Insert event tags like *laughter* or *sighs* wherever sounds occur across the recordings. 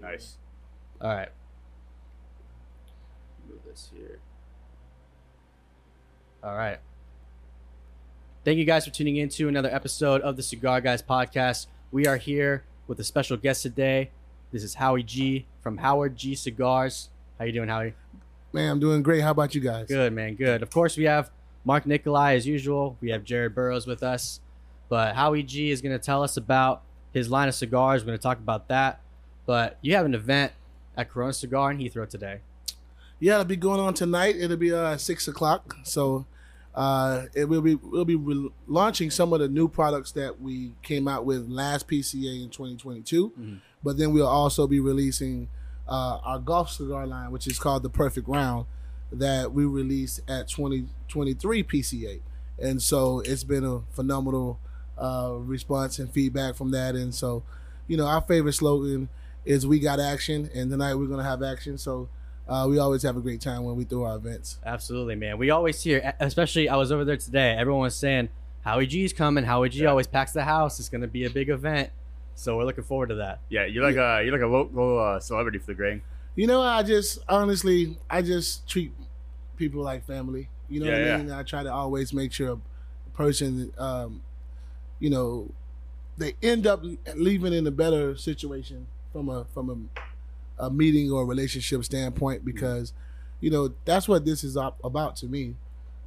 Nice. All right. Move this here. All right. Thank you guys for tuning in to another episode of the Cigar Guys podcast. We are here with a special guest today. This is Howie G from Howard G Cigars. How you doing, Howie? Man, I'm doing great. How about you guys? Good, man. Good. Of course, we have Mark Nikollaj as usual. We have Jared Burrows with us. But Howie G is going to tell us about his line of cigars. We're going to talk about that. But you have an event at Corona Cigar in Heathrow today. Yeah, it'll be going on tonight. It'll be uh six o'clock. So uh it will be we'll be re- launching some of the new products that we came out with last PCA in 2022. Mhm. But then we'll also be releasing uh our golf cigar line, which is called the Perfect Round, that we released at 2023 PCA. And so it's been a phenomenal uh response and feedback from that. And so, you know, our favorite slogan is we got action and tonight we're gonna have action. So uh, we always have a great time when we throw our events. Absolutely, man. We always hear, especially I was over there today. Everyone was saying Howie G's coming. Howie G Yeah. always packs the house. It's going to be a big event. So we're looking forward to that. Yeah, you're like a you're like a local uh, celebrity for the grain. You know, I just honestly, I just treat people like family. You know Yeah, what. I mean? I try to always make sure a person, um, you know, they end up leaving in a better situation from a from a, a meeting or relationship standpoint because, you know, that's what this is op- about to me.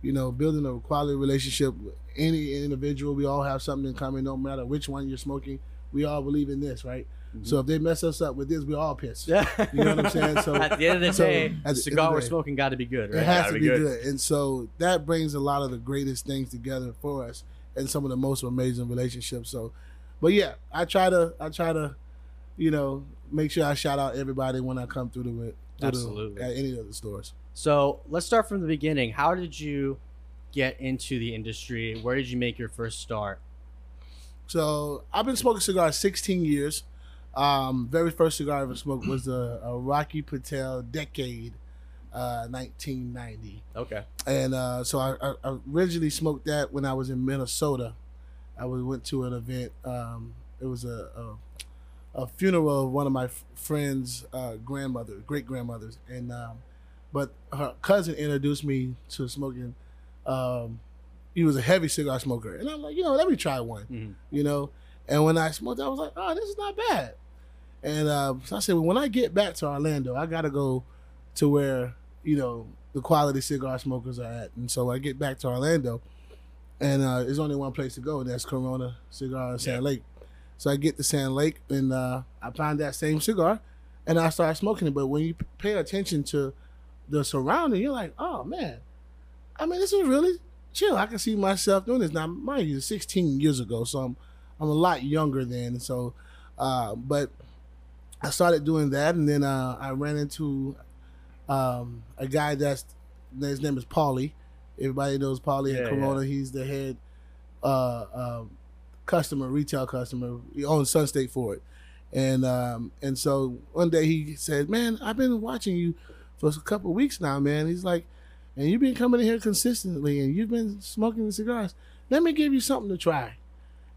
You know, building a quality relationship with any individual. We all have something in common, no matter which one you're smoking. We all believe in this, right? Mm-hmm. So if they mess us up with this, we all pissed. Yeah. You know what I'm saying? So- *laughs* at the end of the so, day, the cigar the we're day- smoking got to be good, right? It has Gotta to be be good. good. And so that brings a lot of the greatest things together for us and some of the most amazing relationships. So but yeah, I try to I try to, you know, make sure I shout out everybody when I come through the through the- Absolutely. at any of the stores. So let's start from the beginning. How did you get into the industry? Where did you make your first start? So I've been smoking cigars 16 years. Um, very first cigar I ever smoked was a, a Rocky Patel Decade, uh, 1990. Okay. and uh, so I, I, I originally smoked that when I was in Minnesota. I was, went to an event. Um, it was a, a a funeral of one of my f- friends' uh, grandmother, great grandmothers, and um, but her cousin introduced me to smoking. Um, he was a heavy cigar smoker, and I'm like, you know, let me try one Mhm. you know. And when I smoked, I was like, oh, this is not bad. And uh, so I said, well, when I get back to Orlando, I got to go to where you know the quality cigar smokers are at. And so I get back to Orlando, and uh, there's only one place to go, and that's Corona Cigar in Sand Yeah. Lake. So I get to Sand Lake, and uh, I find that same cigar, and I start smoking it. But when you pay attention to the surrounding, you're like, oh man, I mean, this is really chill. I can see myself doing this. Now, mind you, 16 years ago, so I'm I'm a lot younger then. So, uh, but I started doing that, and then uh, I ran into um, a guy that's his name is Paulie. Everybody knows Paulie Yeah, at Corona. He's the head uh, um customer, retail customer. He owns Sun State Ford, and um, and so one day he said, "Man, I've been watching you for a couple weeks now, man." He's like, "And you've been coming in here consistently, and you've been smoking the cigars. Let me give you something to try."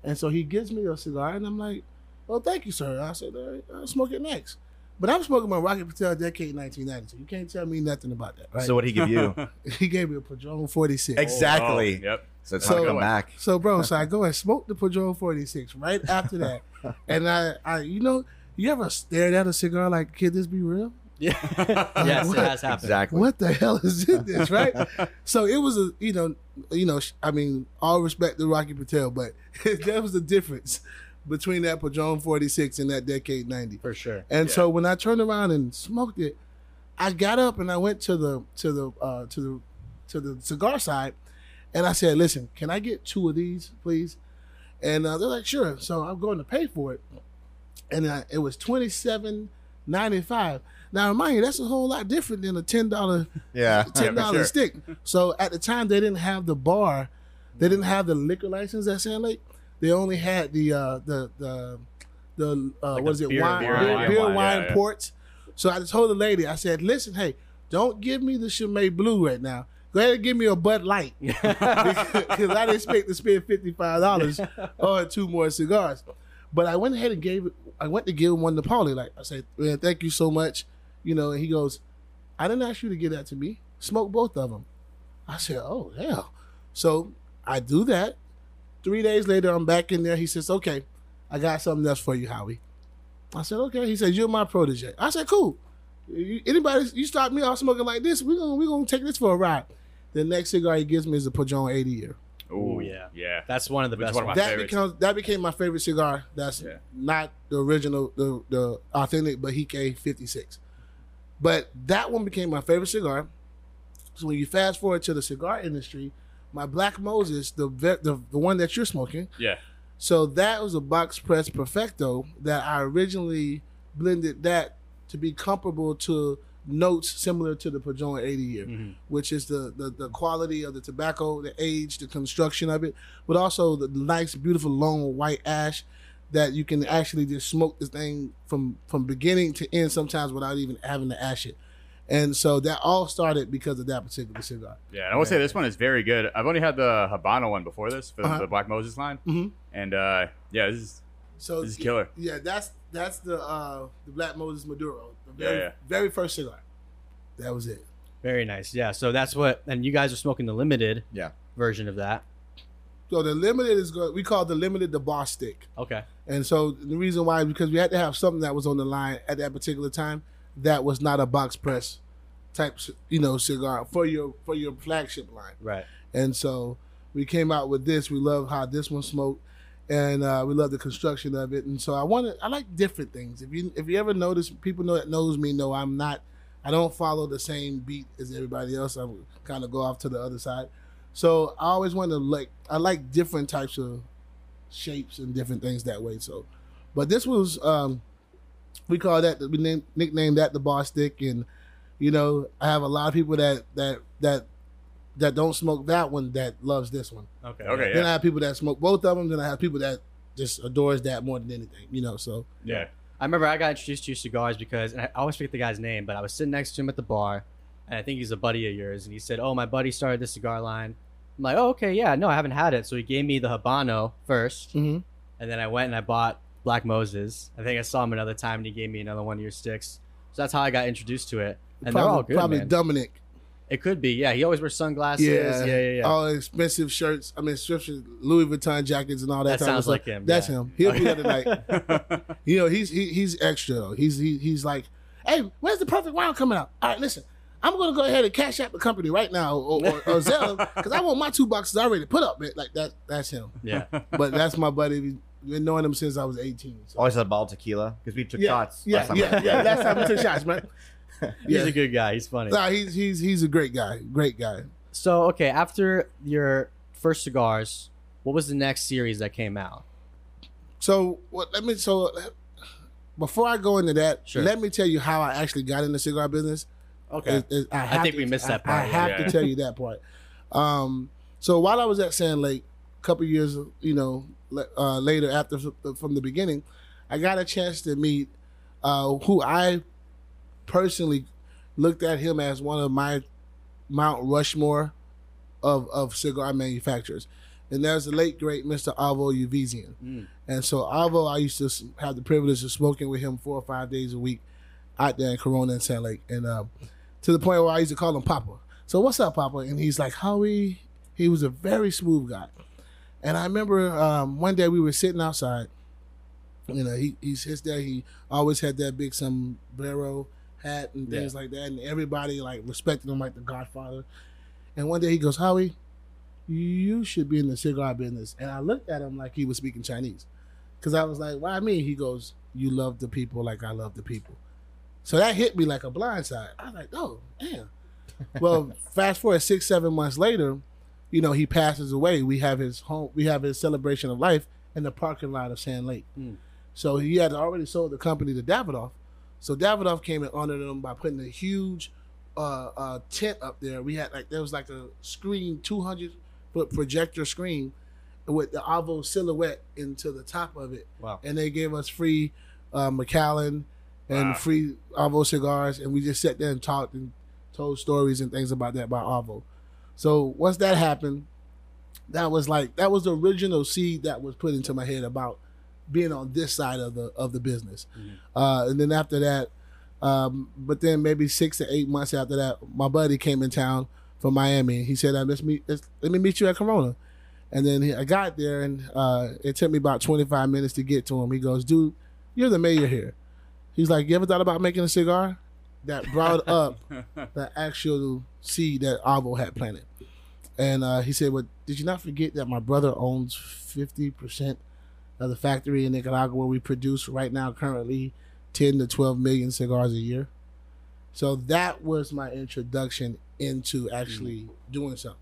And so he gives me a cigar, and I'm like, "Well, thank you, sir." I said, "I'll smoke it next." But I'm smoking my Rocky Patel Decade 1990, so you can't tell me nothing about that, right? So what he give you? *laughs* he gave me a Padron 46. Exactly. Oh, yep. So it's So- not come back. So, bro, so I go and smoke the Padron 46 right after that. *laughs* and I, I, you know, you ever stared at a cigar like, can this be real? Yeah. *laughs* yes, it What? has happened. Exactly. What the hell is in this, right? so it was a, you know, you know, I mean, all respect to Rocky Patel, but there was a difference between that Padron 46 and that Decade 90. For sure. And Yeah. so when I turned around and smoked it, I got up and I went to the to the uh, to the to the cigar side, and I said, "Listen, can I get two of these, please?" And uh, they're like, "Sure." So I'm going to pay for it, and uh, it was twenty seven ninety five. Now, remind you, that's a whole lot different than a ten dollar Yeah. ten dollar sure. stick. So at the time, they didn't have the bar, they didn't have the liquor license at Sand Lake. They only had the uh, the the the uh, Like what is it beer- wine beer beer, wine. beer wine, wine yeah, yeah. ports. So I told the lady, I said, "Listen, hey, don't give me the Chimay Blue right now. Go ahead and give me a Bud Light *laughs* because I didn't expect to spend fifty five dollars *laughs* on two more cigars." But I went ahead and gave it I went to give one to Paulie. Like I said, man, thank you so much. You know, and he goes, I didn't ask you to give that to me. Smoke both of them. I said, oh yeah. So I do that. Three days later, I'm back in there. He says, okay, I got something else for you, Howie. I said, okay. He said, you're my protege. I said, cool. Anybody, you start me off smoking like this, we're gonna we gonna take this for a ride. The next cigar he gives me is a Padron 80 year. Ooh, yeah. yeah. That's one of the Which best one of my that favorites. becomes that became my favorite cigar. That's Yeah. not the original, the the authentic Behike 56. But that one became my favorite cigar. So when you fast forward to the cigar industry, my Black Moses, the the, the one that you're smoking, Yeah. so that was a box press perfecto that I originally blended that to be comparable to notes similar to the Padron 80 year, Mhm. which is the, the the quality of the tobacco, the age, the construction of it, but also the nice, beautiful, long white ash that you can actually just smoke this thing from from beginning to end sometimes without even having to ash it. And so that all started because of that particular cigar. Yeah, and I will say this one is very good. I've only had the Habano one before this for the, Uh-huh. the Black Moses line, Mhm. and uh, yeah, this is So this is killer. Yeah, that's that's the uh the Black Moses Maduro, the very yeah. very first cigar. That was it. Very nice. Yeah. So that's what, and you guys are smoking the limited Yeah. version of that. So the limited is good. We call the limited the boss stick, Okay. and so the reason why is because we had to have something that was on the line at that particular time that was not a box press type, you know, cigar for your for your flagship line. Right. And so we came out with this. We love how this one smoked, and uh, we love the construction of it. And so I wanted, I like different things. If you if you ever notice, people know that knows me know I'm not, I don't follow the same beat as everybody else. I kind of go off to the other side. So I always want to like, I like different types of shapes and different things that way. So, but this was, um, we call that we name, nicknamed that the boss stick, and you know I have a lot of people that that that that don't smoke that one that loves this one. Okay. Okay, Then yeah. I have people that smoke both of them. Then I have people that just adores that more than anything. You know, so Yeah. I remember I got introduced to cigars because and I always forget the guy's name, but I was sitting next to him at the bar, and I think he's a buddy of yours, and he said, "Oh, my buddy started this cigar line." I'm like, "Oh, okay, yeah, no, I haven't had it." So he gave me the Habano 1st Mhm. and then I went and I bought Black Moses. I think I saw him another time, and he gave me another one of your sticks. So that's how I got introduced to it, and probably, they're all good, probably man. Dominic. It could be, yeah. He always wears sunglasses. Yeah, yeah, yeah. All expensive shirts. I mean, Louis Vuitton jackets and all that. That type of sounds stuff. like him, That's yeah. him. He'll be there tonight. *laughs* You know, he's he, he's extra though. He's he, he's like, hey, where's the perfect round coming out? All right, listen, I'm gonna go ahead and cash out the company right now or, or, or Zelle because I want my two boxes already put up. Man. Like that, that's him. yeah. But that's my buddy. We've been knowing him since I was 18. So. Always had a bottle of tequila because we took yeah, shots. yeah, last time. yeah, yeah. *laughs* Last time we took shots, man. *laughs* He's Yeah. a good guy. He's funny. Nah, he's he's he's a great guy. Great guy. So okay, after your first cigars, what was the next series that came out? So what? Let me. So before I go into that, Sure. let me tell you how I actually got in the cigar business. Okay. It- it- I, have think to- we missed that I- I, have yeah. to tell you that part. Um, so while I was at Sand Lake, a couple years, you know, le- uh, later after from the beginning, I got a chance to meet uh, who I personally looked at him as one of my Mount Rushmore of of cigar manufacturers, and there's the late great Mr. Avo Uvezian. Mm. And so Alvo, I used to have the privilege of smoking with him four or five days a week out there in Corona and Sand Lake, and um, to the point where I used to call him Papa. So what's up, Papa? And he's like, Howie. He was a very smooth guy. And I remember um, one day we were sitting outside. You know, he he's his dad. He always had that big sombrero hat and things like that, and everybody like respected him like the Godfather. And one day he goes, Howie, you should be in the cigar business. And I looked at him like he was speaking Chinese, because I was like, why me? He goes, you love the people like I love the people. So that hit me like a blindside. I was like, oh, damn. well, *laughs* fast forward six, seven months later, you know, he passes away. We have his home, we have his celebration of life in the parking lot of Sand Lake. Hmm. So he had already sold the company to Davidoff. So Davidoff came and honored him by putting a huge uh, uh, tent up there. We had like there was like a screen, two hundred foot projector screen with the Avo silhouette into the top of it Wow. and they gave us free uh, Macallan and Wow. free Avo cigars, and we just sat there and talked and told stories and things about that about Avo. So once that happened, that was like that was the original seed that was put into my head about being on this side of the of the business. Mhm. Uh, and then after that, um, but then maybe six to eight months after that, my buddy came in town from Miami. He said, "Let's meet. Let's, let me meet you at Corona." And then he, I got there, and uh, it took me about twenty five minutes to get to him. He goes, "Dude, you're the mayor here." He's like, "You ever thought about making a cigar?" That brought up *laughs* the actual seed that Avo had planted. And uh, he said, "Well, did you not forget that my brother owns fifty percent of the factory in Nicaragua where we produce right now currently ten to twelve million cigars a year?" So that was my introduction into actually doing something.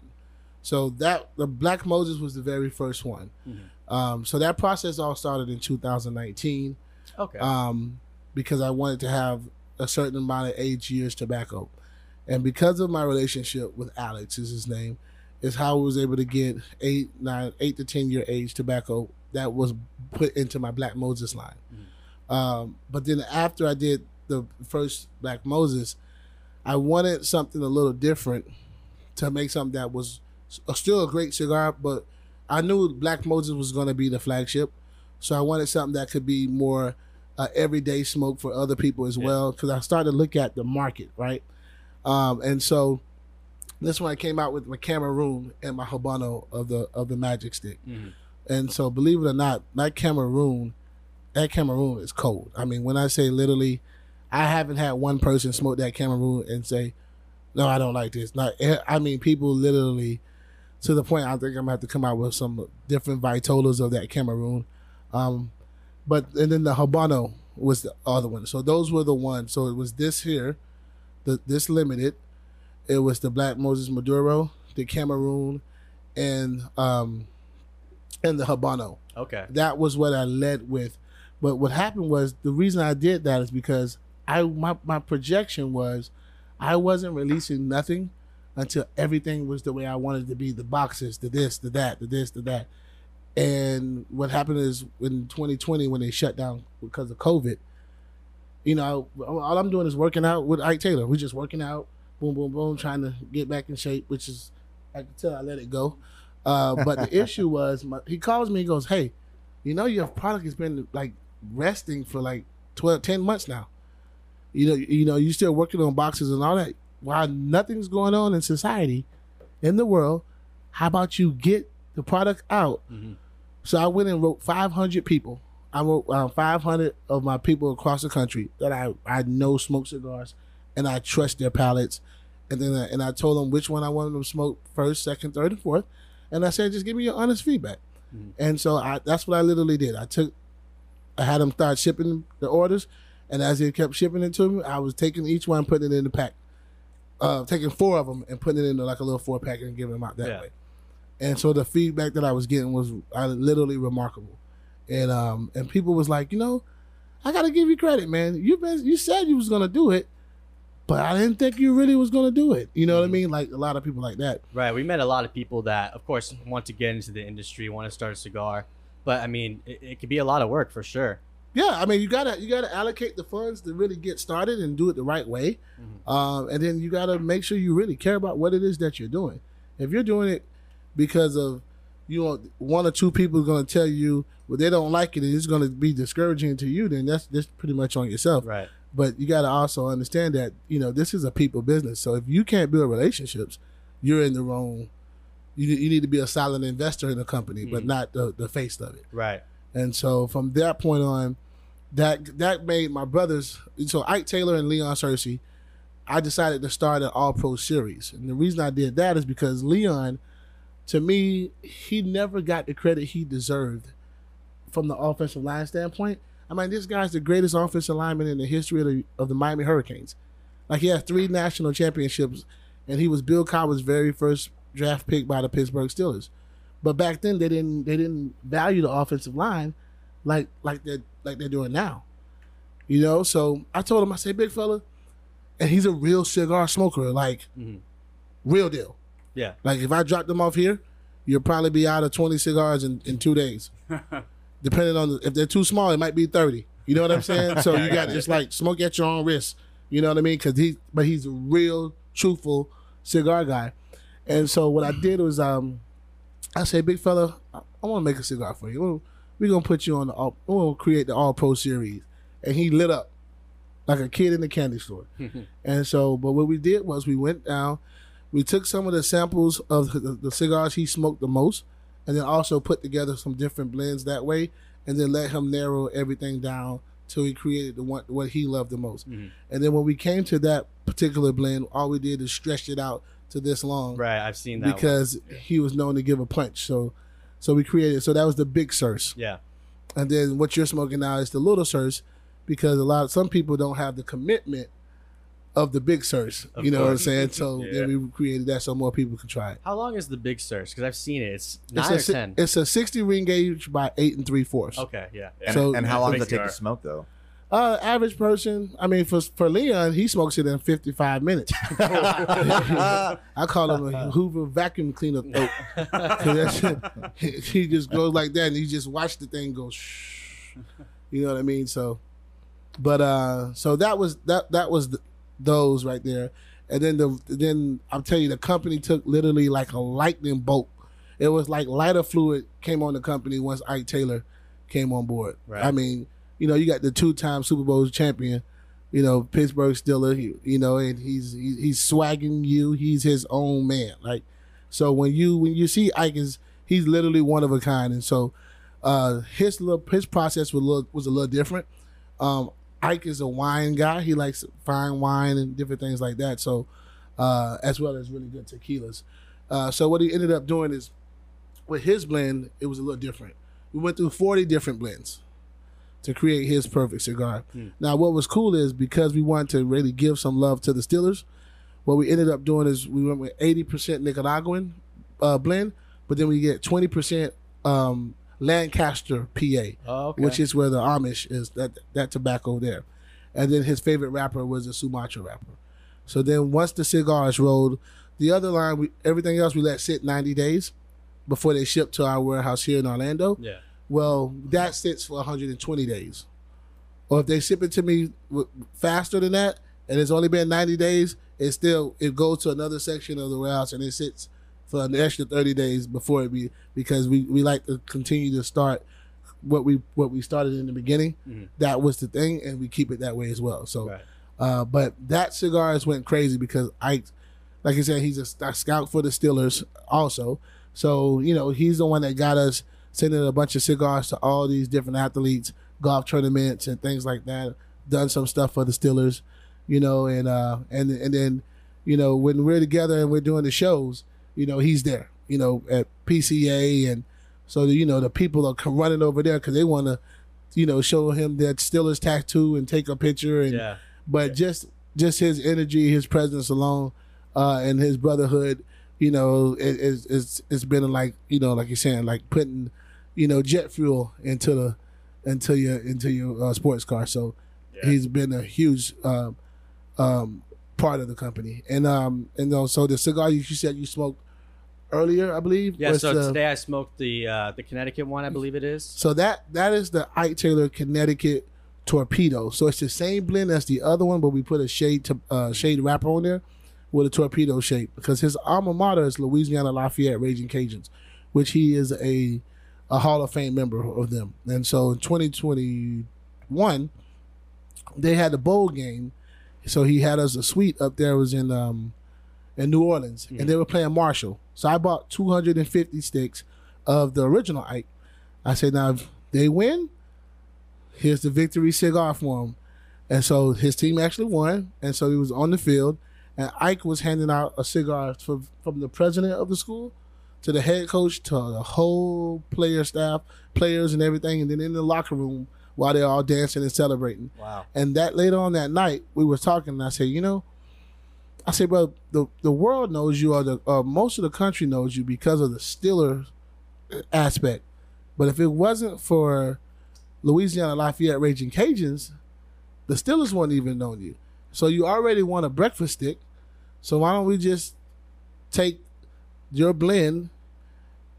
So that the Black Moses was the very first one. Mhm. Um, so that process all started in 2019 Okay. um, because I wanted to have a certain amount of age years tobacco. And because of my relationship with Alex, is his name, is how I was able to get eight, nine, eight to ten year age tobacco that was put into my Black Moses line. Um, but then after I did the first Black Moses, I wanted something a little different to make something that was still a great cigar, but I knew Black Moses was going to be the flagship. So I wanted something that could be more uh, everyday smoke for other people as Yeah. well. Because I started to look at the market, right? Um, and so this one I came out with my Cameroon and my Habano of the of the Magic Stick. Mhm. And so, believe it or not, that Cameroon, that Cameroon is cold. I mean, when I say literally, I haven't had one person smoke that Cameroon and say, "No, I don't like this." Not, I mean, people literally to the point. I think I'm gonna have to come out with some different vitolas of that Cameroon. Um, but and then the Habano was the other one. So those were the ones. So it was this here, the this limited. It was the Black Moses Maduro, the Cameroon, and um, and the Habano okay. that was what I led with. But what happened was the reason I did that is because I my, my projection was I wasn't releasing nothing until everything was the way I wanted it to be. The boxes, the this, the that, the this, the that. And what happened is in 2020 when they shut down because of COVID, you know, all I'm doing is working out with Ike Taylor. We're just working out, boom, boom, boom, trying to get back in shape, which is I can tell I let it go. Uh, but the *laughs* issue was my, he calls me, he goes, Hey, you know your product has been like resting for like 12, 10 months now. You know, you know, you still working on boxes and all that. While nothing's going on in society, in the world, how about you get the product out? Mhm. So I went and wrote 500 people. I wrote um, 500 of my people across the country that I, I know smoke cigars and I trust their palates. And then I, and I told them which one I wanted them to smoke first, second, third, and fourth. And I said, just give me your honest feedback. Mhm. And so I, that's what I literally did. I took, I had them start shipping the orders. And as they kept shipping it to me, I was taking each one, putting it in the pack. Uh, taking four of them and putting it into like a little four pack and giving them out that Yeah. way. And so the feedback that I was getting was uh, literally remarkable. And um and people was like, you know, I gotta give you credit, man. You been you said you was gonna do it, but I didn't think you really was gonna do it. You know what I mean? Like a lot of people like that. Right. We met a lot of people that, of course, want to get into the industry, want to start a cigar. But I mean, it, it could be a lot of work for sure. Yeah, I mean you gotta you gotta allocate the funds to really get started and do it the right way. Mhm. Um, and then you gotta make sure you really care about what it is that you're doing. If you're doing it because of you know one or two people are gonna tell you well they don't like it and it's gonna be discouraging to you, then that's that's pretty much on yourself. Right. But you gotta also understand that you know this is a people business. So if you can't build relationships, you're in the wrong. You, you need to be a solid investor in the company, but Mhm. not the, the face of it. Right. And so from that point on, that that made my brothers. So Ike Taylor and Leon Searcy, I decided to start an All Pro series, and the reason I did that is because Leon, to me, he never got the credit he deserved from the offensive line standpoint. I mean, this guy's the greatest offensive lineman in the history of the, of the Miami Hurricanes. Like he has three national championships, and he was Bill Cowher's very first draft pick by the Pittsburgh Steelers. But back then, they didn't they didn't value the offensive line like like they like they're doing now. You know, so I told him, I said, big fella, and he's a real cigar smoker, like Mhm. real deal. Yeah. Like if I dropped them off here, you'll probably be out of twenty cigars in, in two days. *laughs* Depending on the, if they're too small, it might be thirty. You know what I'm saying? So you got it's like smoke at your own risk. You know what I mean? Because he, but he's a real truthful cigar guy. And so what I did was, um, I said, big fella, I, I want to make a cigar for you. We're gonna put you on the all, we're gonna create the All Pro series, and he lit up like a kid in the candy store. *laughs* and so, but what we did was we went down, we took some of the samples of the, the cigars he smoked the most, and then also put together some different blends that way, and then let him narrow everything down till he created the one what he loved the most. Mhm. And then when we came to that particular blend, all we did is stretch it out to this long Right, I've seen that. one. because he was known to give a punch. So, so we created. So that was the big Searcy, yeah, and then what you're smoking now is the little Searcy, because a lot of some people don't have the commitment of the big Search. Of you know what I'm saying? *laughs* So Yeah. then we created that so more people could try it. how long is the big Search? Because I've seen it. It's It's nine a, or si- ten. it's a 60 ring gauge by eight and three fourths. Okay, yeah. Yeah. And, So- and how long does it take to smoke though? Uh, average person. I mean, for for Leon, he smokes it in 55 minutes. *laughs* *laughs* I call him a Hoover vacuum cleaner. throat. 'Cause that's- he just goes like that, and he just watch the thing go. Shh. You know what I mean? So, but uh, so that was that that was the, those right there, and then the then I'll tell you the company took literally like a lightning bolt. It was like lighter fluid came on the company once Ike Taylor came on board. Right. I mean, you know, you got the two-time Super Bowl champion, you know, Pittsburgh Steeler, you, you know, and he's he, he's swagging you. He's his own man. Like, so when you when you see Ike is he's literally one of a kind, and so uh, his little his process was a little, was a little different. Um, Ike is a wine guy. He likes fine wine and different things like that. So, uh, as well as really good tequilas. Uh, so what he ended up doing is, with his blend, it was a little different. We went through forty different blends to create his perfect cigar. Hmm. Now, what was cool is because we wanted to really give some love to the Steelers, what we ended up doing is we went with eighty percent Nicaraguan uh, blend, but then we get twenty percent um, Lancaster, PA Oh, okay. which is where the Amish is that that tobacco there. And then his favorite rapper was a Sumatra rapper. So then once the cigars rolled, the other line, we, everything else we let sit 90 days before they ship to our warehouse here in Orlando. yeah. Well, that sits for 120 days. Or if they ship it to me faster than that, and it's only been 90 days, it still it goes to another section of the warehouse and it sits for an extra 30 days before it be because we, we like to continue to start what we what we started in the beginning. Mhm. That was the thing, and we keep it that way as well. So, Right. uh, but that cigars went crazy because Ike, like I said, he's a, a scout for the Steelers also. So you know he's the one that got us sending a bunch of cigars to all these different athletes, golf tournaments and things like that. Done some stuff for the Steelers, you know, and uh, and and then you know when we're together and we're doing the shows, you know he's there, you know at PCA and so you know the people are come running over there because they want to, you know, show him that Steelers tattoo and take a picture and Yeah. but just just his energy, his presence alone, uh, and his brotherhood, you know, it, it's it's it's been like you know, like you're saying, like putting, you know, jet fuel into the into your into your uh, sports car. So Yeah. he's been a huge um, um, part of the company, and um and also the cigar you, you said you smoked earlier, I believe. Yeah. was So today I smoked the uh, the Connecticut one, I believe it is. so that that is the Ike Taylor Connecticut torpedo. So it's the same blend as the other one, but we put a shade to uh, shade wrapper on there with a torpedo shape because his alma mater is Louisiana Lafayette Raging Cajuns, which he is a a Hall of Fame member of them. And so in 2021, they had the bowl game. So he had us a suite up there. It was in um in New Orleans, and mm. they were playing Marshall. So I bought 250 sticks of the original Ike. I said, now if they win, here's the victory cigar for him. And so his team actually won, and so he was on the field, and Ike was handing out a cigar from from the president of the school to the head coach to the whole player staff, players and everything, and then in the locker room while they're all dancing and celebrating. Wow. And that later on that night, we were talking, and I said, you know, I said, bro, the the world knows you, or the uh, most of the country knows you because of the Steelers aspect. But if it wasn't for Louisiana Lafayette Raging Cajuns, the Steelers wouldn't even known you. So you already won a breakfast stick. So why don't we just take your blend,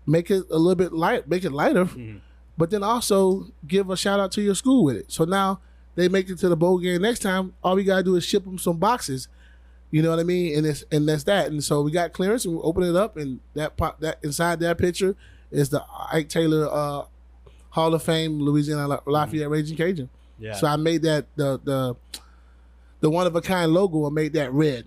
make it a little bit light, make it lighter, Mhm. but then also give a shout out to your school with it. So now they make it to the bowl game next time. All we gotta do is ship them some boxes. You know what I mean? And it's and that's that. And so we got clearance and we open it up, and that pop that inside that picture is the Ike Taylor uh, Hall of Fame Louisiana Lafayette Raging Cajun. Yeah. So I made that the the the one of a kind logo. I made that red,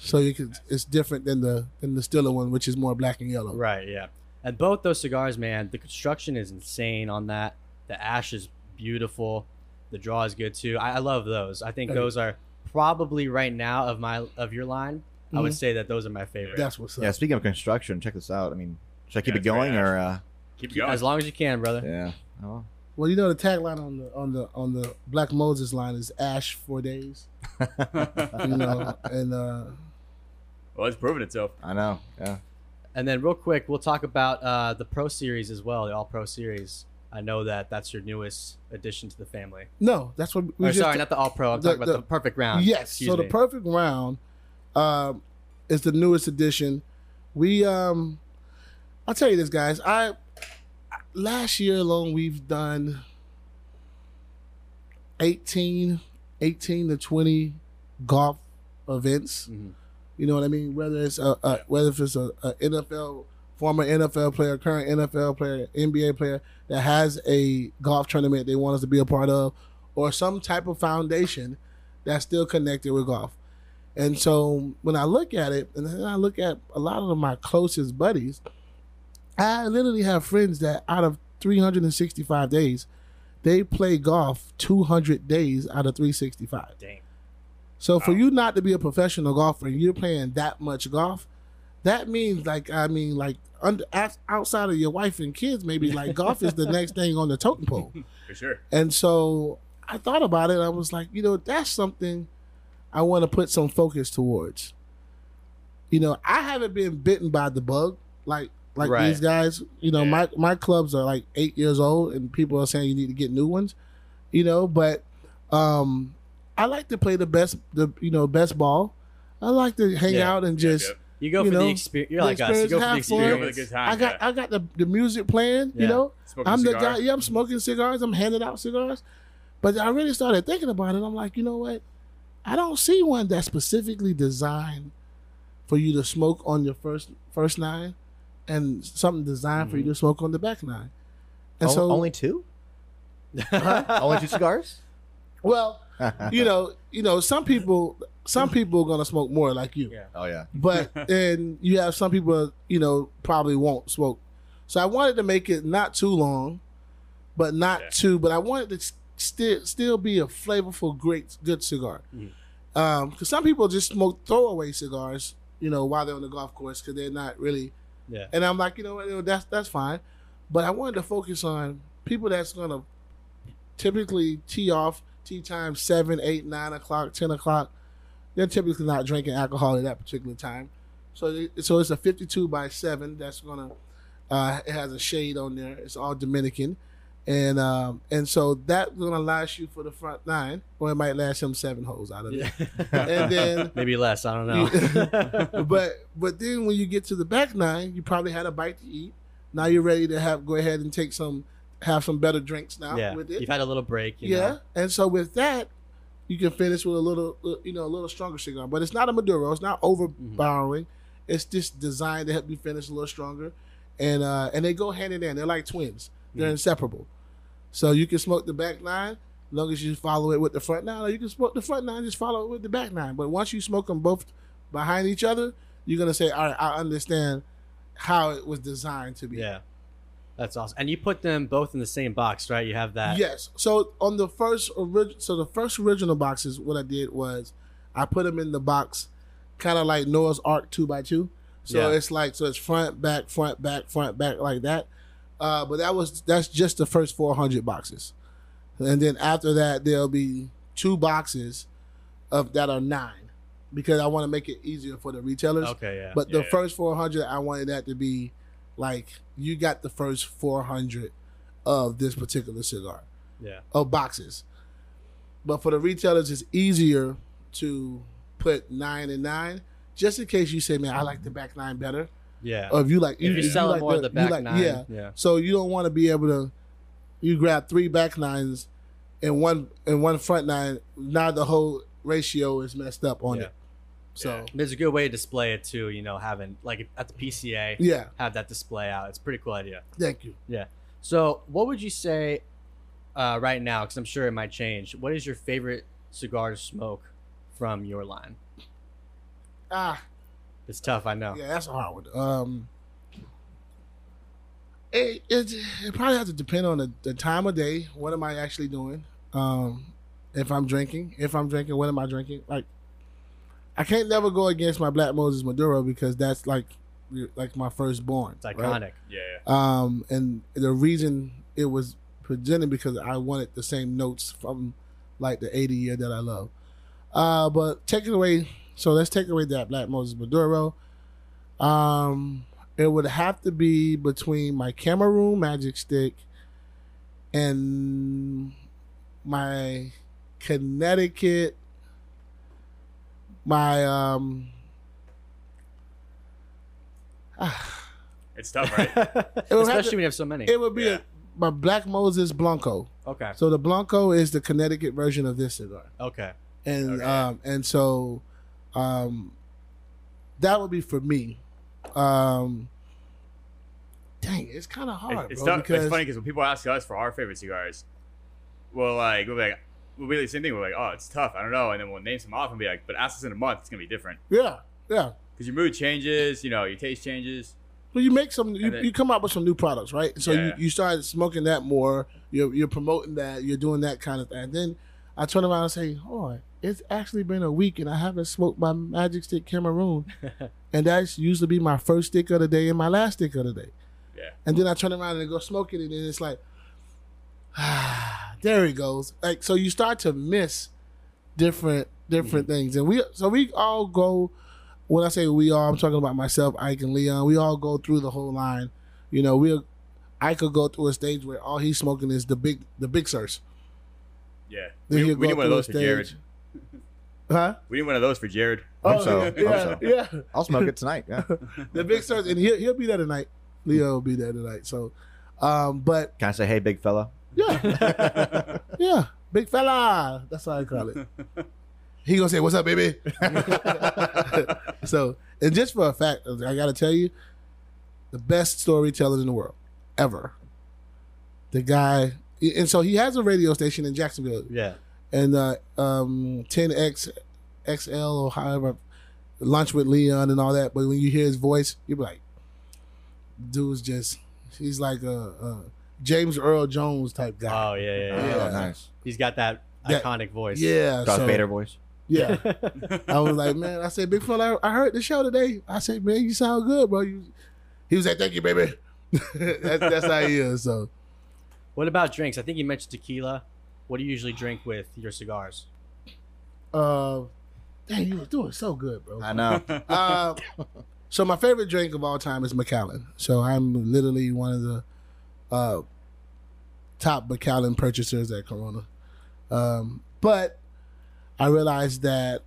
so you it's different than the than the Steeler one, which is more black and yellow. Right, yeah. And both those cigars, man, the construction is insane on that. The ash is beautiful. The draw is good too. I, I love those. I think those are probably right now of my of your line. I would Mhm. say that those are my favorite. That's what's up. Yeah, speaking of construction, check this out. I mean, should I keep Yeah, it it's very going or uh Keep going. as long as you can, brother. yeah. Oh. Well, you know the tagline on the on the on the Black Moses line is "Ash for days," *laughs* you know, and uh, well, it's proven itself. I know. Yeah. And then real quick, we'll talk about uh, the Pro Series as well, the All Pro Series. I know that that's your newest addition to the family. no, that's what we Or, just sorry, not the All Pro. I'm the- talking about the- the Perfect Round. Yes. Excuse so the perfect round um, is the newest addition. We um, I'll tell you this, guys. I last year alone we've done 18, 18 to twenty golf events. Mhm. You know what I mean? Whether it's a, a whether if it's a, a NFL former NFL player, current NFL player, NBA player that has a golf tournament they want us to be a part of, or some type of foundation that's still connected with golf. And so when I look at it, and then I look at a lot of my closest buddies, I literally have friends that out of 365 days, they play golf 200 days out of 365. Dang. So for you not to be a professional golfer and you're playing that much golf, that means like I mean like under, outside of your wife and kids, maybe *laughs* like golf is the next thing on the totem pole. For sure. And so I thought about it. I was like, you know, that's something I want to put some focus towards. You know, I haven't been bitten by the bug like like Right. these guys. You know, Yeah. my my clubs are like eight years old, and people are saying you need to get new ones. You know, but um, I like to play the best the you know best ball. I like to hang Yeah. out and just. yep. You go You for know, the experience. You're the like us. You go for the experience, fun. For the good time. I got yeah. I got the, the music playing. Yeah. You know, Smoking I'm the guy. Yeah, I'm smoking cigars. I'm handing out cigars. But I really started thinking about it. I'm like, you know what? I don't see one that's specifically designed for you to smoke on your first first nine, and something designed for you mm-hmm. to smoke on the back nine. And O- so, only two? *laughs* only two cigars? well, *laughs* you know, you know, some people, some people are gonna smoke more like you. Yeah. oh yeah. but *laughs* and you have some people you know probably won't smoke so i wanted to make it not too long but not Yeah. too but i wanted to still still be a flavorful great good cigar Mhm. um because some people just smoke throwaway cigars you know while they're on the golf course because they're not really Yeah. and i'm like you know what you know, that's that's fine but i wanted to focus on people that's gonna typically tee off tee time seven eight nine o'clock ten o'clock they're typically not drinking alcohol at that particular time. So, so it's a 52 by seven. That's gonna. Uh, it has a shade on there. It's all Dominican, and um, and so that's gonna last you for the front nine, or it might last him seven holes out of it. Yeah. And then, *laughs* Maybe less. I don't know. *laughs* but but then when you get to the back nine, you probably had a bite to eat. Now you're ready to have go ahead and take some, have some better drinks now yeah. with it. You've had a little break. You yeah, Know? and so with that, you can finish with a little, uh, you know, a little stronger cigar. But it's not a Maduro. It's not overpowering. It's just designed to help you finish a little stronger, and uh, and they go hand in hand. They're like twins. They're Mhm. inseparable. So you can smoke the back nine, as long as you follow it with the front nine, or you can smoke the front nine, just follow it with the back nine. But once you smoke them both behind each other, you're gonna say, all right, I understand how it was designed to be. Yeah. That's awesome. And you put them both in the same box, right? You have that. Yes. So on the first original, so the first original boxes, what I did was I put them in the box, kind of like Noah's Ark two by two. So Yeah. it's like so it's front, back, front, back, front, back like that. Uh, but that was that's just the first four hundred boxes, and then after that there'll be two boxes of that are nine, because I want to make it easier for the retailers. Okay. Yeah. But the Yeah. first 400, I wanted that to be like you got the first 400 of this particular cigar yeah. of boxes. But for the retailers, it's easier to put nine and nine, just in case you say, "Man, I like the back nine better," Yeah. or if you like, if you're you selling like more of the back like- nine. yeah. Yeah. So you don't want to be able to. You grab three back nines and one and one front nine. Now the whole ratio is messed up on Yeah. it. So There's a good way to display it too. You know, having like at the PCA, yeah, have that display out. It's a pretty cool idea. thank you. Yeah. So, what would you say uh, right now? Because I'm sure it might change. What is your favorite cigar to smoke from your line? Ah, It's tough, I know. yeah, that's a hard one. Um, it, it it probably has to depend on the, the time of day. What am I actually doing? Um, if I'm drinking, if I'm drinking, what am I drinking? Like, I can't never go against my Black Moses Maduro because that's like like my firstborn. It's right? iconic. Yeah. Um, and the reason it was presented because I wanted the same notes from like the 80 year that I love. Uh, but taking away, so let's take away that Black Moses Maduro. Um, it would have to be between my Cameroon Magic Stick and my Connecticut, my um. *sighs* It's tough, right? *laughs* would have Especially to- when you have so many. It would be Yeah. a, my Black Moses Blanco. okay. So the Blanco is the Connecticut version of this cigar, Okay. and Okay. um, and so, um, that would be for me. Um, dang, it's kind of hard, It- it's bro. tough. Because It's funny because when people ask us for our favorite cigars, we'll like we'll be like we'll be the same thing. We're like, oh, it's tough. I don't know, and then we'll name some off and be like, but ask us in a month, it's gonna be different yeah, yeah. because your mood changes. You know, your taste changes. So you make some, you, And you come up with some new products, right? So Yeah. you, you start smoking that more. You're you're promoting that. You're doing that kind of thing. And then I turn around and say, "Oh, it's actually been a week and I haven't smoked my Magic Stick Cameroon, *laughs* and that's usually be my first stick of the day and my last stick of the day." Yeah. And then I turn around and go smoke it, and then it's like, *sighs* there he goes. Like so, you start to miss different different things, and we so we all go. When I say we all, I'm talking about myself, Ike, and Leon. We all go through the whole line. You know, we I could go through a stage where all he's smoking is the big the big sirs. Yeah, Then we, we go need one of through a those for Jared. *laughs* Huh? We need one of those for Jared. Hope so. yeah, Hope yeah, so. yeah. I'll smoke it *laughs* tonight. Yeah. The big sirs, and he'll he'll be there tonight. Leo will be there tonight. So, um, but Can I say, hey, big fella? Yeah, *laughs* yeah, big fella. That's what I call it. *laughs* He gonna say, "What's up, baby?" *laughs* so, and just for a fact, I gotta tell you, the best storyteller in the world ever. The guy, and so he has a radio station in Jacksonville, Yeah. and uh, um, 10x XL or however, lunch with Leon and all that. But when you hear his voice, you're like, dude's just he's like a, a James Earl Jones type guy. Oh yeah, yeah, yeah. Yeah. Oh, nice. He's got that That- iconic voice. yeah, Darth so- Vader voice. Yeah, *laughs* I was like, man, I said, big fella, I, I heard the show today. I said, man, you sound good, bro. You, he was like, thank you, baby. *laughs* that's, that's how he is. So, what about drinks? I think you mentioned tequila. What do you usually drink with your cigars? uh, dang, you was doing so good, bro. I know. Uh, so my favorite drink of all time is Macallan. So I'm literally one of the uh, top Macallan purchasers at Corona. Um, but I realized that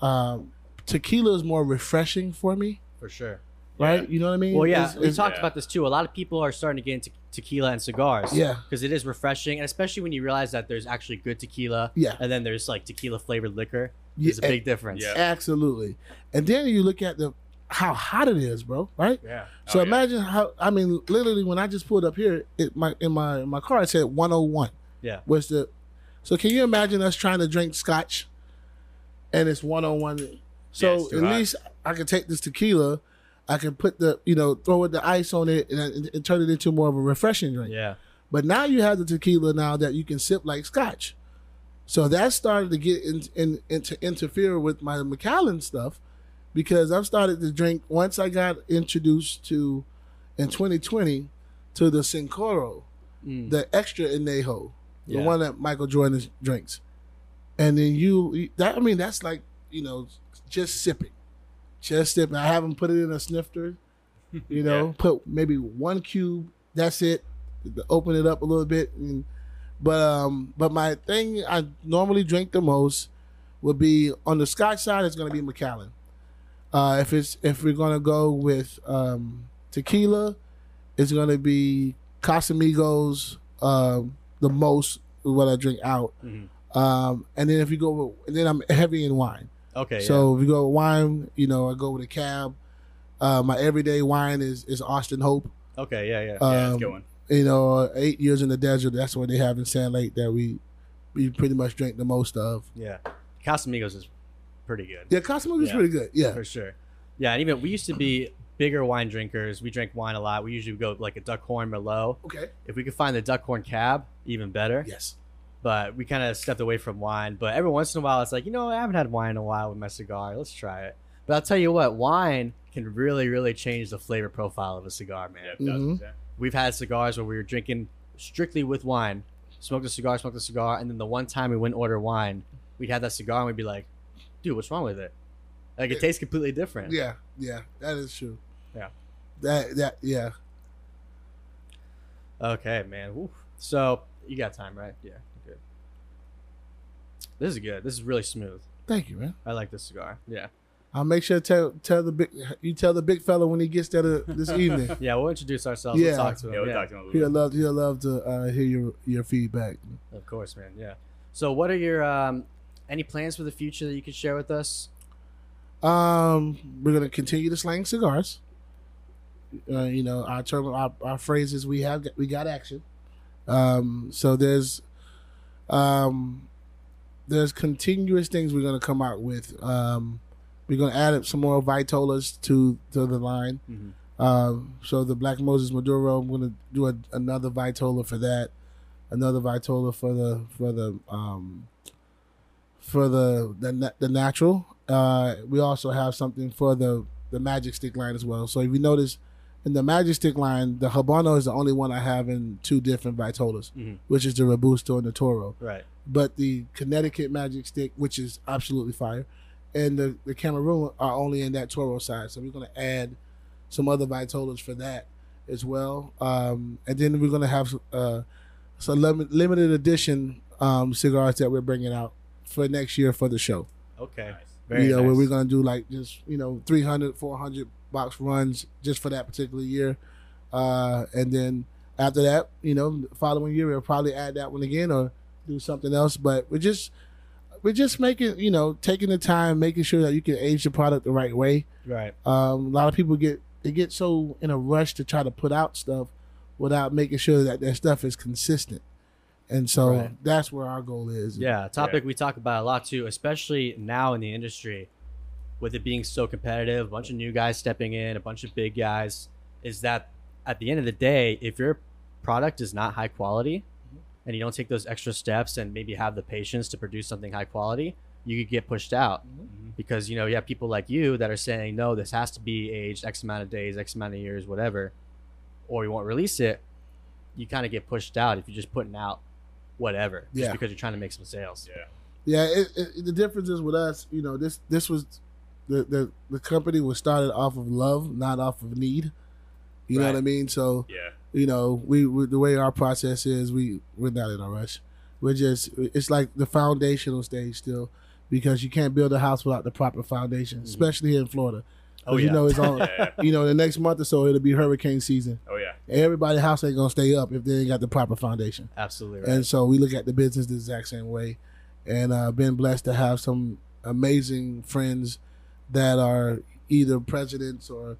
um, tequila is more refreshing for me, For sure. right? You know what I mean? Well, yeah, It's- we it's- talked yeah. about this too. A lot of people are starting to get into tequila and cigars. Yeah. because it is refreshing, and especially when you realize that there's actually good tequila. Yeah. and then there's like tequila flavored liquor. Yeah, There's a big difference. Yeah. absolutely. And then you look at the how hot it is, bro. Right? yeah. So Oh, yeah. imagine how I mean, literally when I just pulled up here, it my in my in my car it said 101. Yeah. Was the so can you imagine us trying to drink scotch and it's 101? Yeah, So it's at hot. least I can take this tequila, I can put the you know throw it the ice on it and, and, and turn it into more of a refreshing drink. Yeah. But now you have the tequila now that you can sip like scotch. So that started to get in, in, in to interfere with my Macallan stuff because I've started to drink once I got introduced to in 2020 to the Cincoro, Mm. the extra anejo, the Yeah. one that Michael Jordan drinks. And then you that I mean that's like, you know, just sipping. Just sipping. I haven't put it in a snifter. *laughs* You know, Yeah. put maybe one cube, that's it. Open it up a little bit and but um but my thing I normally drink the most would be on the Scotch side it's gonna be Macallan. Uh if it's if we're gonna go with um tequila, it's gonna be Casamigos, um the most what I drink out. Mhm. Um and then if you go with, and then I'm heavy in wine. Okay. So if you go with wine, you know, I go with a cab. Uh, my everyday wine is is Austin Hope. Okay. Yeah. Yeah. Yeah, that's a Um, good one. you know, eight years in the desert. That's what they have in Sand Lake that we we pretty much drink the most of. Yeah, Casamigos is pretty good. Yeah, Cosmo is Yeah. pretty good. Yeah, for sure. Yeah, and even we used to be bigger wine drinkers. We drank wine a lot. We usually go like a Duckhorn Merlot. okay. If we could find the Duckhorn Cab, even better. Yes. But we kind of stepped away from wine. But every once in a while, it's like you know I haven't had wine in a while with my cigar. Let's try it. But I'll tell you what, wine can really, really change the flavor profile of a cigar, man. Yeah, it does, Mhm. yeah. We've had cigars where we were drinking strictly with wine, smoked a cigar, smoked a cigar, and then the one time we wouldn't order wine, we'd have that cigar and we'd be like, dude, what's wrong with it? Like it tastes completely different. Yeah, yeah, that is true. Yeah. That that yeah. Okay, man. Woo. So you got time, right? Yeah. Good. This is good. This is really smooth. Thank you, man. I like this cigar. Yeah. I'll make sure to tell tell the big you tell the big fella when he gets there to, this *laughs* evening. Yeah, we'll introduce ourselves. Yeah. We'll talk to him. Yeah, we'll yeah. talk to him a little He'll love he'll love to uh, hear your your feedback. Of course, man. Yeah. So, what are your um, any plans for the future that you could share with us? Um, we're gonna continue to slang cigars. Uh, you know, our term, our, our phrases. We have we got action. Um, so there's, um, there's continuous things we're gonna come out with. Um, we're gonna add up some more Vitolas to to the line. Mhm. Um, so the Black Moses Maduro, I'm gonna do a, another Vitola for that, another Vitola for the for the um, for the the, the natural. Uh, we also have something for the the Magic Stick line as well. So if you notice, in the Magic Stick line, the Habano is the only one I have in two different Vitolas, Mhm. which is the Robusto and the Toro Right. but the Connecticut Magic Stick, which is absolutely fire, and the, the Cameroon are only in that Toro side. So we're going to add some other Vitolas for that as well. Um, and then we're going to have uh, some lim- limited edition um, cigars that we're bringing out for next year for the show. Okay. Nice. Very you know, where we're going to do like just, you know, 300, 400 box runs just for that particular year. Uh, and then after that, you know, the following year, we'll probably add that one again or do something else. But we're just, we're just making, you know, taking the time, making sure that you can age the product the right way. Right. Um, a lot of people get, they get so in a rush to try to put out stuff without making sure that their stuff is consistent. And so Right. that's where our goal is. Yeah, a topic we talk about a lot too, especially now in the industry, with it being so competitive, a bunch of new guys stepping in, a bunch of big guys, is that at the end of the day, if your product is not high quality and you don't take those extra steps and maybe have the patience to produce something high quality, you could get pushed out. Mm-hmm. Mm-hmm. Because you know, you have people like you that are saying, No, this has to be aged X amount of days, X amount of years, whatever, or you won't release it, you kind of get pushed out if you're just putting out whatever. Just Yeah. because you're trying to make some sales. Yeah. Yeah, it, it, the difference is with us, you know, this this was the the the company was started off of love, not off of need. You know what I mean? So Yeah. you know, we, we the way our process is, we we're not in a rush. We're just it's like the foundational stage still, because you can't build a house without the proper foundation, mm-hmm. especially here in Florida. Oh, you yeah. know it's on. *laughs* Yeah. You know, the next month or so it'll be hurricane season. Oh yeah. Everybody house ain't gonna stay up if they ain't got the proper foundation. Absolutely right. And so we look at the business the exact same way. And uh, been blessed to have some amazing friends that are either presidents or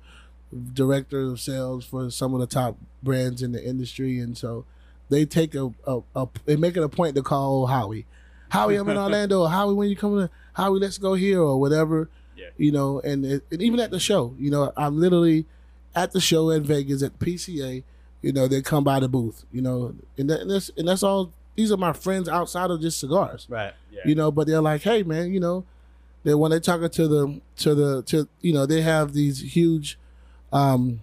directors of sales for some of the top brands in the industry. And so they take a, a, a they make it a point to call Howie. Howie, I'm in *laughs* Orlando. Howie, when you coming to Howie, let's go here or whatever. Yeah. You know, and, and even at the show, you know, I'm literally at the show in Vegas at PCA. You know, they come by the booth. You know, and, that, and that's and that's all. These are my friends outside of just cigars. right. Yeah. You know, but they're like, hey man, you know, they when they're talking to the to the to you know they have these huge um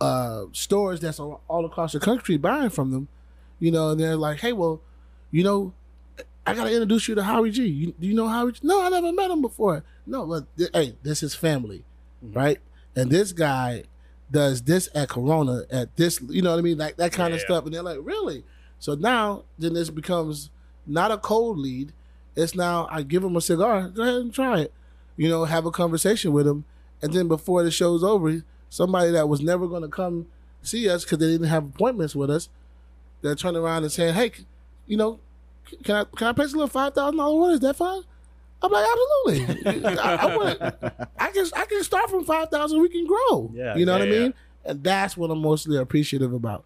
uh stores that's all, all across the country buying from them. You know, and they're like, hey, well, you know, I gotta introduce you to Howie G. You, do you know Howie? G? No, I never met him before. No, but th- hey, this is family, Mhm. right? And this guy does this at Corona at this, you know what I mean, like that kind of Yeah. stuff. And they're like, really? So now, then this becomes not a cold lead. It's now I give him a cigar. Go ahead and try it. You know, have a conversation with him, and then before the show's over, somebody that was never going to come see us because they didn't have appointments with us, they're turning around and saying, "Hey, you know, can I can I place a little five thousand dollar order? Is that fine?" I'm like, absolutely. *laughs* I, I, want, I can I can start from five thousand. We can grow. Yeah, you know yeah, what I yeah. mean. And that's what I'm mostly appreciative about.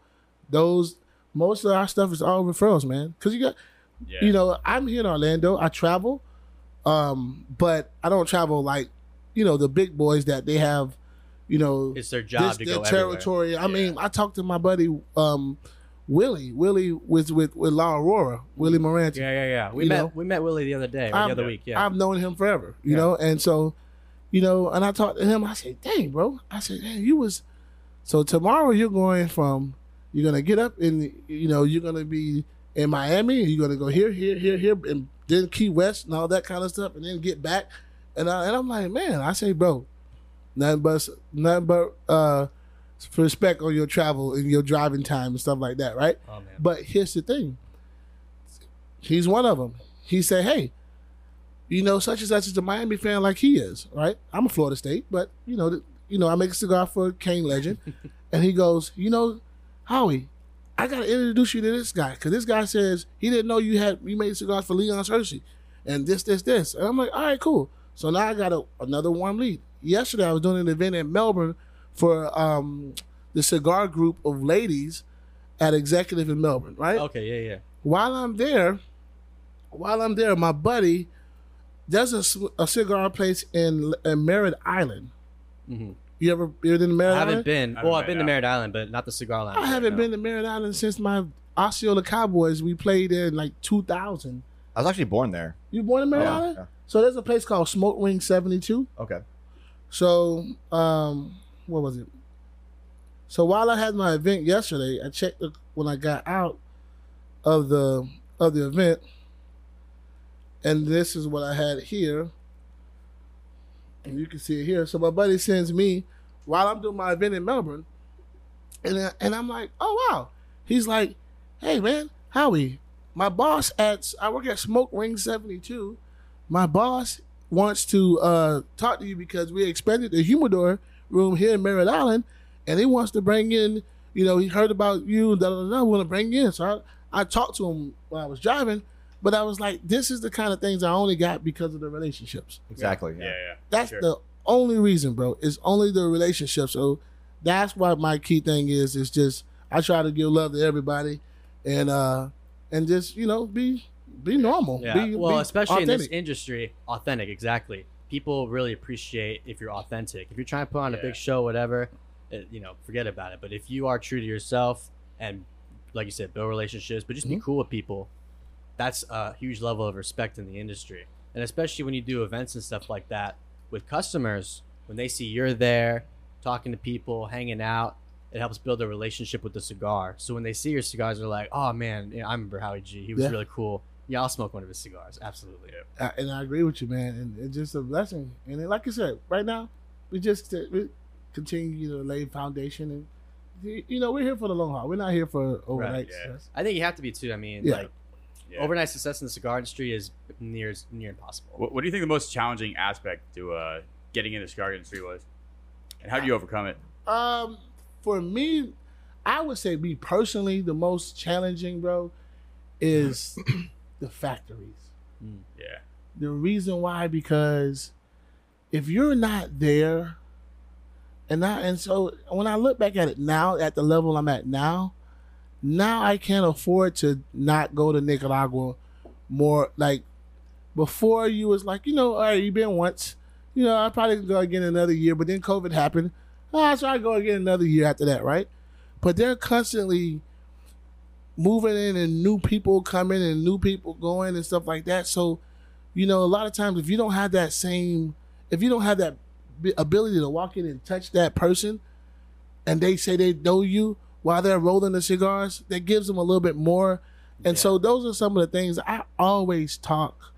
those most of our stuff is all referrals, man. Because you got, Yeah. you know, I'm here in Orlando. I travel, um, but I don't travel like, you know, the big boys that they have, you know, It's their job this to their go everywhere. territory. I mean, I talked to my buddy um, Willie. Willie was with with La Aurora. Willie Moranti. Yeah, yeah, yeah. We You met know? we met Willie the other day, the other week. Yeah. I've known him forever, you Yeah. know, and so, you know, and I talked to him. I said, "Dang, bro," I said, "Dang, you was." So tomorrow you're going from, you're gonna get up and you know you're gonna be in Miami. and You're gonna go here, here, here, here, and then Key West and all that kind of stuff, and then get back. And I, and I'm like, man, I say, bro, nothing but nothing but uh, respect on your travel and your driving time and stuff like that, right? oh. But here's the thing. He's one of them. He said, "Hey, you know, such and such is a Miami fan like he is, right? I'm a Florida State, but you know, you know, I make a cigar for Cane Legend." *laughs* and he goes, "You know, Howie, I got to introduce you to this guy because this guy says he didn't know you had you made cigars for Leon Searcy, and this, this, this." And I'm like, "All right, cool." So now I got a, another warm lead. Yesterday, I was doing an event in Melbourne for um, the cigar group of ladies at Executive in Melbourne, right? Okay, yeah, yeah. while I'm there, while I'm there, my buddy there's a cigar place in, in Merritt Island. hmm You ever been in Merritt Island? I haven't Island? been. I well, I've been to Merritt Island, but not the cigar lounge. I haven't no. been to Merritt Island since my Osceola Cowboys. We played in like 2000. I was actually born there. You born in Merritt Yeah, Island? yeah. So there's a place called Smoke Ring 72. Okay. So, um, what was it? So while I had my event yesterday, I checked the, when I got out of the of the event, and this is what I had here. And you can see it here. So my buddy sends me while I'm doing my event in Melbourne, and and I'm like, oh wow. He's like, hey man, Howie, my boss at I work at Smoke Ring 72. My boss wants to uh, talk to you because we expanded the humidor room here in Merritt Island, and he wants to bring in. You know, he heard about you. Da da da. Want to bring you in. So I, I talked to him while I was driving, but I was like, this is the kind of things I only got because of the relationships. Exactly. Yeah, Yeah. yeah. That's Sure. the only reason, bro. It's only the relationship. So that's why my key thing is. Is just I try to give love to everybody, and uh and just you know be be normal. Yeah. Be, well, be especially in this industry, authentic. Exactly. People really appreciate if you're authentic. If you're trying to put on a big show, whatever, it, you know, forget about it. But if you are true to yourself and, like you said, build relationships, but just be Mhm. cool with people, that's a huge level of respect in the industry. And especially when you do events and stuff like that with customers, when they see you're there, talking to people, hanging out, it helps build a relationship with the cigar. So when they see your cigars, they're like, "Oh man, yeah, I remember Howie G. He was Yeah. really cool. Yeah, I'll smoke one of his cigars. Absolutely." I, and I agree with you, man. And it's just a blessing. And then, like I said, right now we just uh, we continue to lay foundation, and you know we're here for the long haul. We're not here for overnight yeah. success. I think you have to be too. I mean, Yeah. like yeah. overnight success in the cigar industry is near near impossible. What, what do you think the most challenging aspect to uh, getting into the cigar industry was, and how do you overcome it? Um, for me, I would say me personally, the most challenging, bro, is *clears throat* the factories. Yeah, The reason why because if you're not there, and I and so when I look back at it now, at the level I'm at now, now I can't afford to not go to Nicaragua more. Like before, you was like, you know, all right, you been once, you know, I probably go again another year, but then COVID happened. Ah, so I go again another year after that, right? But they're constantly moving in and new people coming and new people going and stuff like that. So, you know, a lot of times if you don't have that same, if you don't have that ability to walk in and touch that person, and they say they know you while they're rolling the cigars, that gives them a little bit more. And so those are some of the things I always talk.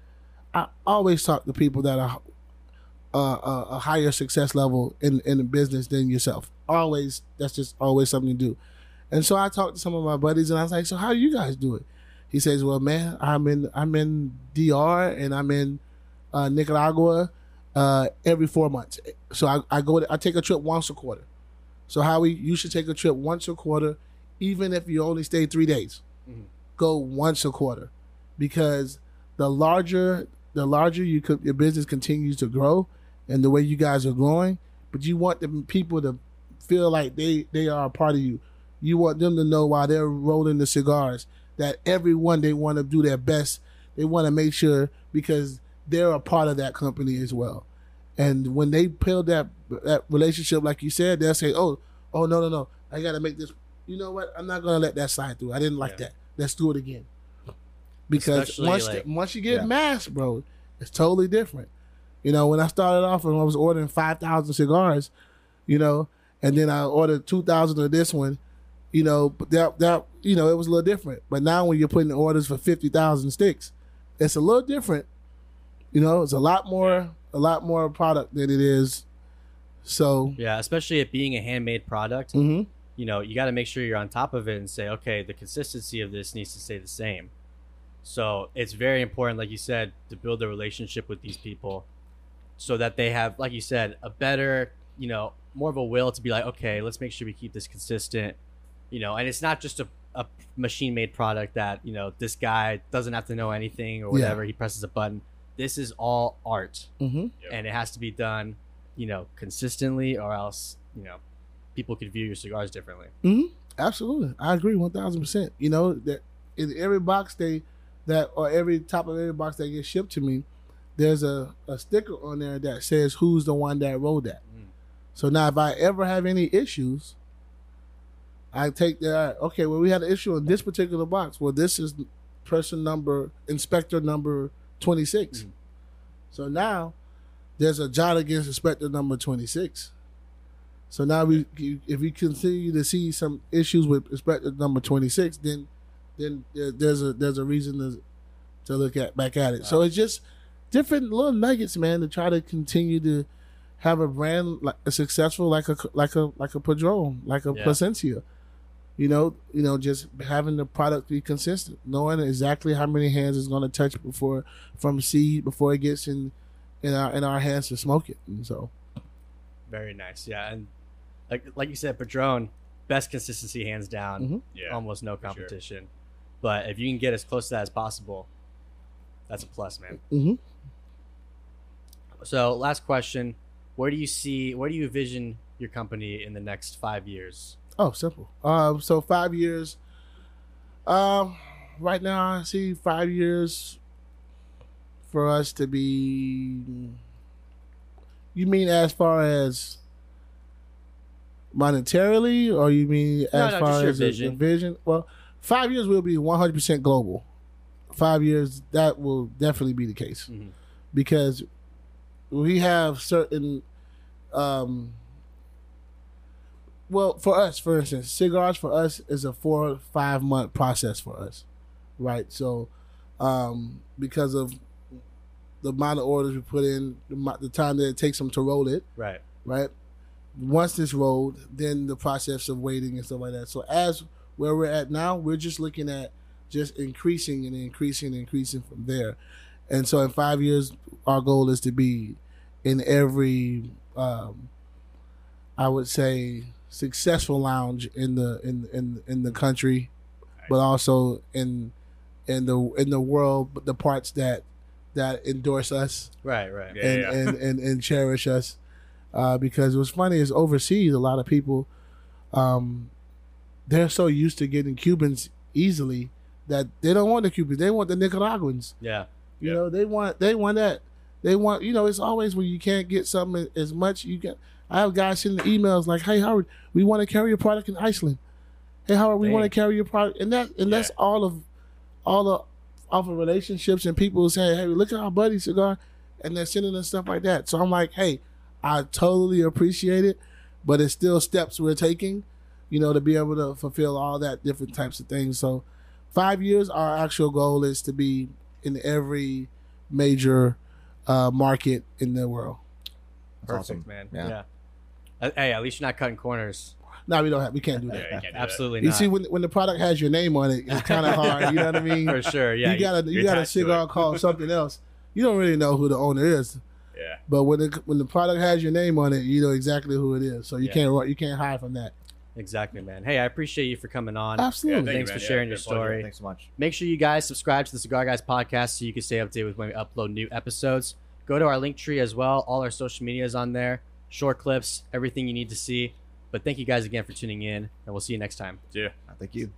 I always talk to people that are uh, a, a higher success level in in the business than yourself. Always, that's just always something to do. And so I talked to some of my buddies, and I was like, "So how do you guys do it?" He says, "Well, man, I'm in I'm in DR and I'm in uh, Nicaragua uh, every four months. So I, I go I take a trip once a quarter. So Howie, you should take a trip once a quarter, even if you only stay three days. Mhm. Go once a quarter, because the larger the larger you could, your business continues to grow, and the way you guys are growing, but you want the people to feel like they they are a part of you. You want them to know while they're rolling the cigars that everyone they want to do their best. They want to make sure because they're a part of that company as well. And when they build that that relationship, like you said, they'll say, "Oh, oh no, no, no, I got to make this." You know what? I'm not gonna let that slide through. I didn't like Yeah. that. Let's do it again. Because Especially, once like- once you get Yeah. mass, bro, it's totally different. You know, when I started off and I was ordering five thousand cigars, you know, and then I ordered two thousand of this one, you know, but that that you know it was a little different. But now when you're putting orders for fifty thousand sticks, it's a little different. You know, it's a lot more a lot more product than it is. So, Yeah, especially it being a handmade product. hmm you know, you got to make sure you're on top of it and say, okay, the consistency of this needs to stay the same. So it's very important, like you said, to build a relationship with these people so that they have, like you said, a better, you know, more of a will to be like, okay, let's make sure we keep this consistent, you know, and it's not just a, a machine made product that, you know, this guy doesn't have to know anything or whatever. He presses a button. This is all art hmm Yep. and it has to be done, you know, consistently or else, you know, people could view your cigars differently. Absolutely, I agree one thousand percent. You know that in every box they that or every top of every box that gets shipped to me, there's a, a sticker on there that says who's the one that wrote that. Mm. So now, if I ever have any issues, I take that. Okay, well, we had an issue in this particular box. Well, this is person number inspector number twenty six. Mhm. So now there's a jot against inspector number twenty six. So now we, if we continue to see some issues with inspector number twenty six, then then there's a there's a reason to to look at back at it. So it's just different little nuggets, man, to try to continue to have a brand like a successful like a like a like a Padron, like a Yeah. Plasencia. You know, you know, just having the product be consistent, knowing exactly how many hands it's going to touch before from seed before it gets in in our in our hands to smoke it. And so, Very nice. Yeah, and like like you said, Padron, best consistency hands down, Mhm. Yeah. almost no for sure. competition. But if you can get as close to that as possible, that's a plus, man. Mm-hmm. So last question: Where do you see? Where do you envision your company in the next five years? Oh, simple. Um, so five years. Um, right now I see five years for us to be. You mean as far as monetarily, or you mean as No, no, far as vision. vision? Well, five years will be one hundred percent global. Five years that will definitely be the case Mhm. because we have certain um well for us for instance cigars for us is a four or five month process for us right? So um because of the amount of orders we put in the, the time that it takes them to roll it Right. right? Once it's rolled then the process of waiting and stuff like that. So as where we're at now we're just looking at just increasing and increasing and increasing from there. And so in five years our goal is to be in every um, i would say successful lounge in the in in in the country but also in in the in the world but the parts that that endorse us Right. Right. Yeah. and, and, and, and cherish us. Uh, because what's funny is overseas, a lot of people, um, they're so used to getting Cubans easily that they don't want the Cubans. They want the Nicaraguans. Yeah. You Yep. know, they want they want that. They want you know. It's always when you can't get something as much. You get. I have guys sending emails like, "Hey Howard, we want to carry your product in Iceland. Hey Howard, we want to carry your product." And that and that's all of all the off of relationships and people saying, "Hey, look at our buddy cigar," and they're sending us stuff like that. So I'm like, "Hey, I totally appreciate it, but it's still steps we're taking, you know, to be able to fulfill all that different types of things." So five years, our actual goal is to be in every major uh, market in the world. That's Perfect, awesome. man. Yeah. Yeah. Uh, hey, at least you're not cutting corners. No, we don't have. We can't do that. you can't do that. Absolutely You not. see, when when the product has your name on it, it's kind of *laughs* hard. You know what I mean? For sure. Yeah. you got a you got a cigar called something else. You don't really know who the owner is, Yeah. but when the when the product has your name on it, you know exactly who it is. So you Yeah. can't you can't hide from that. Exactly, man. Hey, I appreciate you for coming on. Absolutely. thank Thanks man. for sharing been your a pleasure. story. Thanks so much. Make sure you guys subscribe to the Cigar Guys podcast so you can stay updated with when we upload new episodes. Go to our link tree as well. All our social media is on there. Short clips, everything you need to see. But thank you guys again for tuning in, and we'll see you next time. Yeah. Thank you.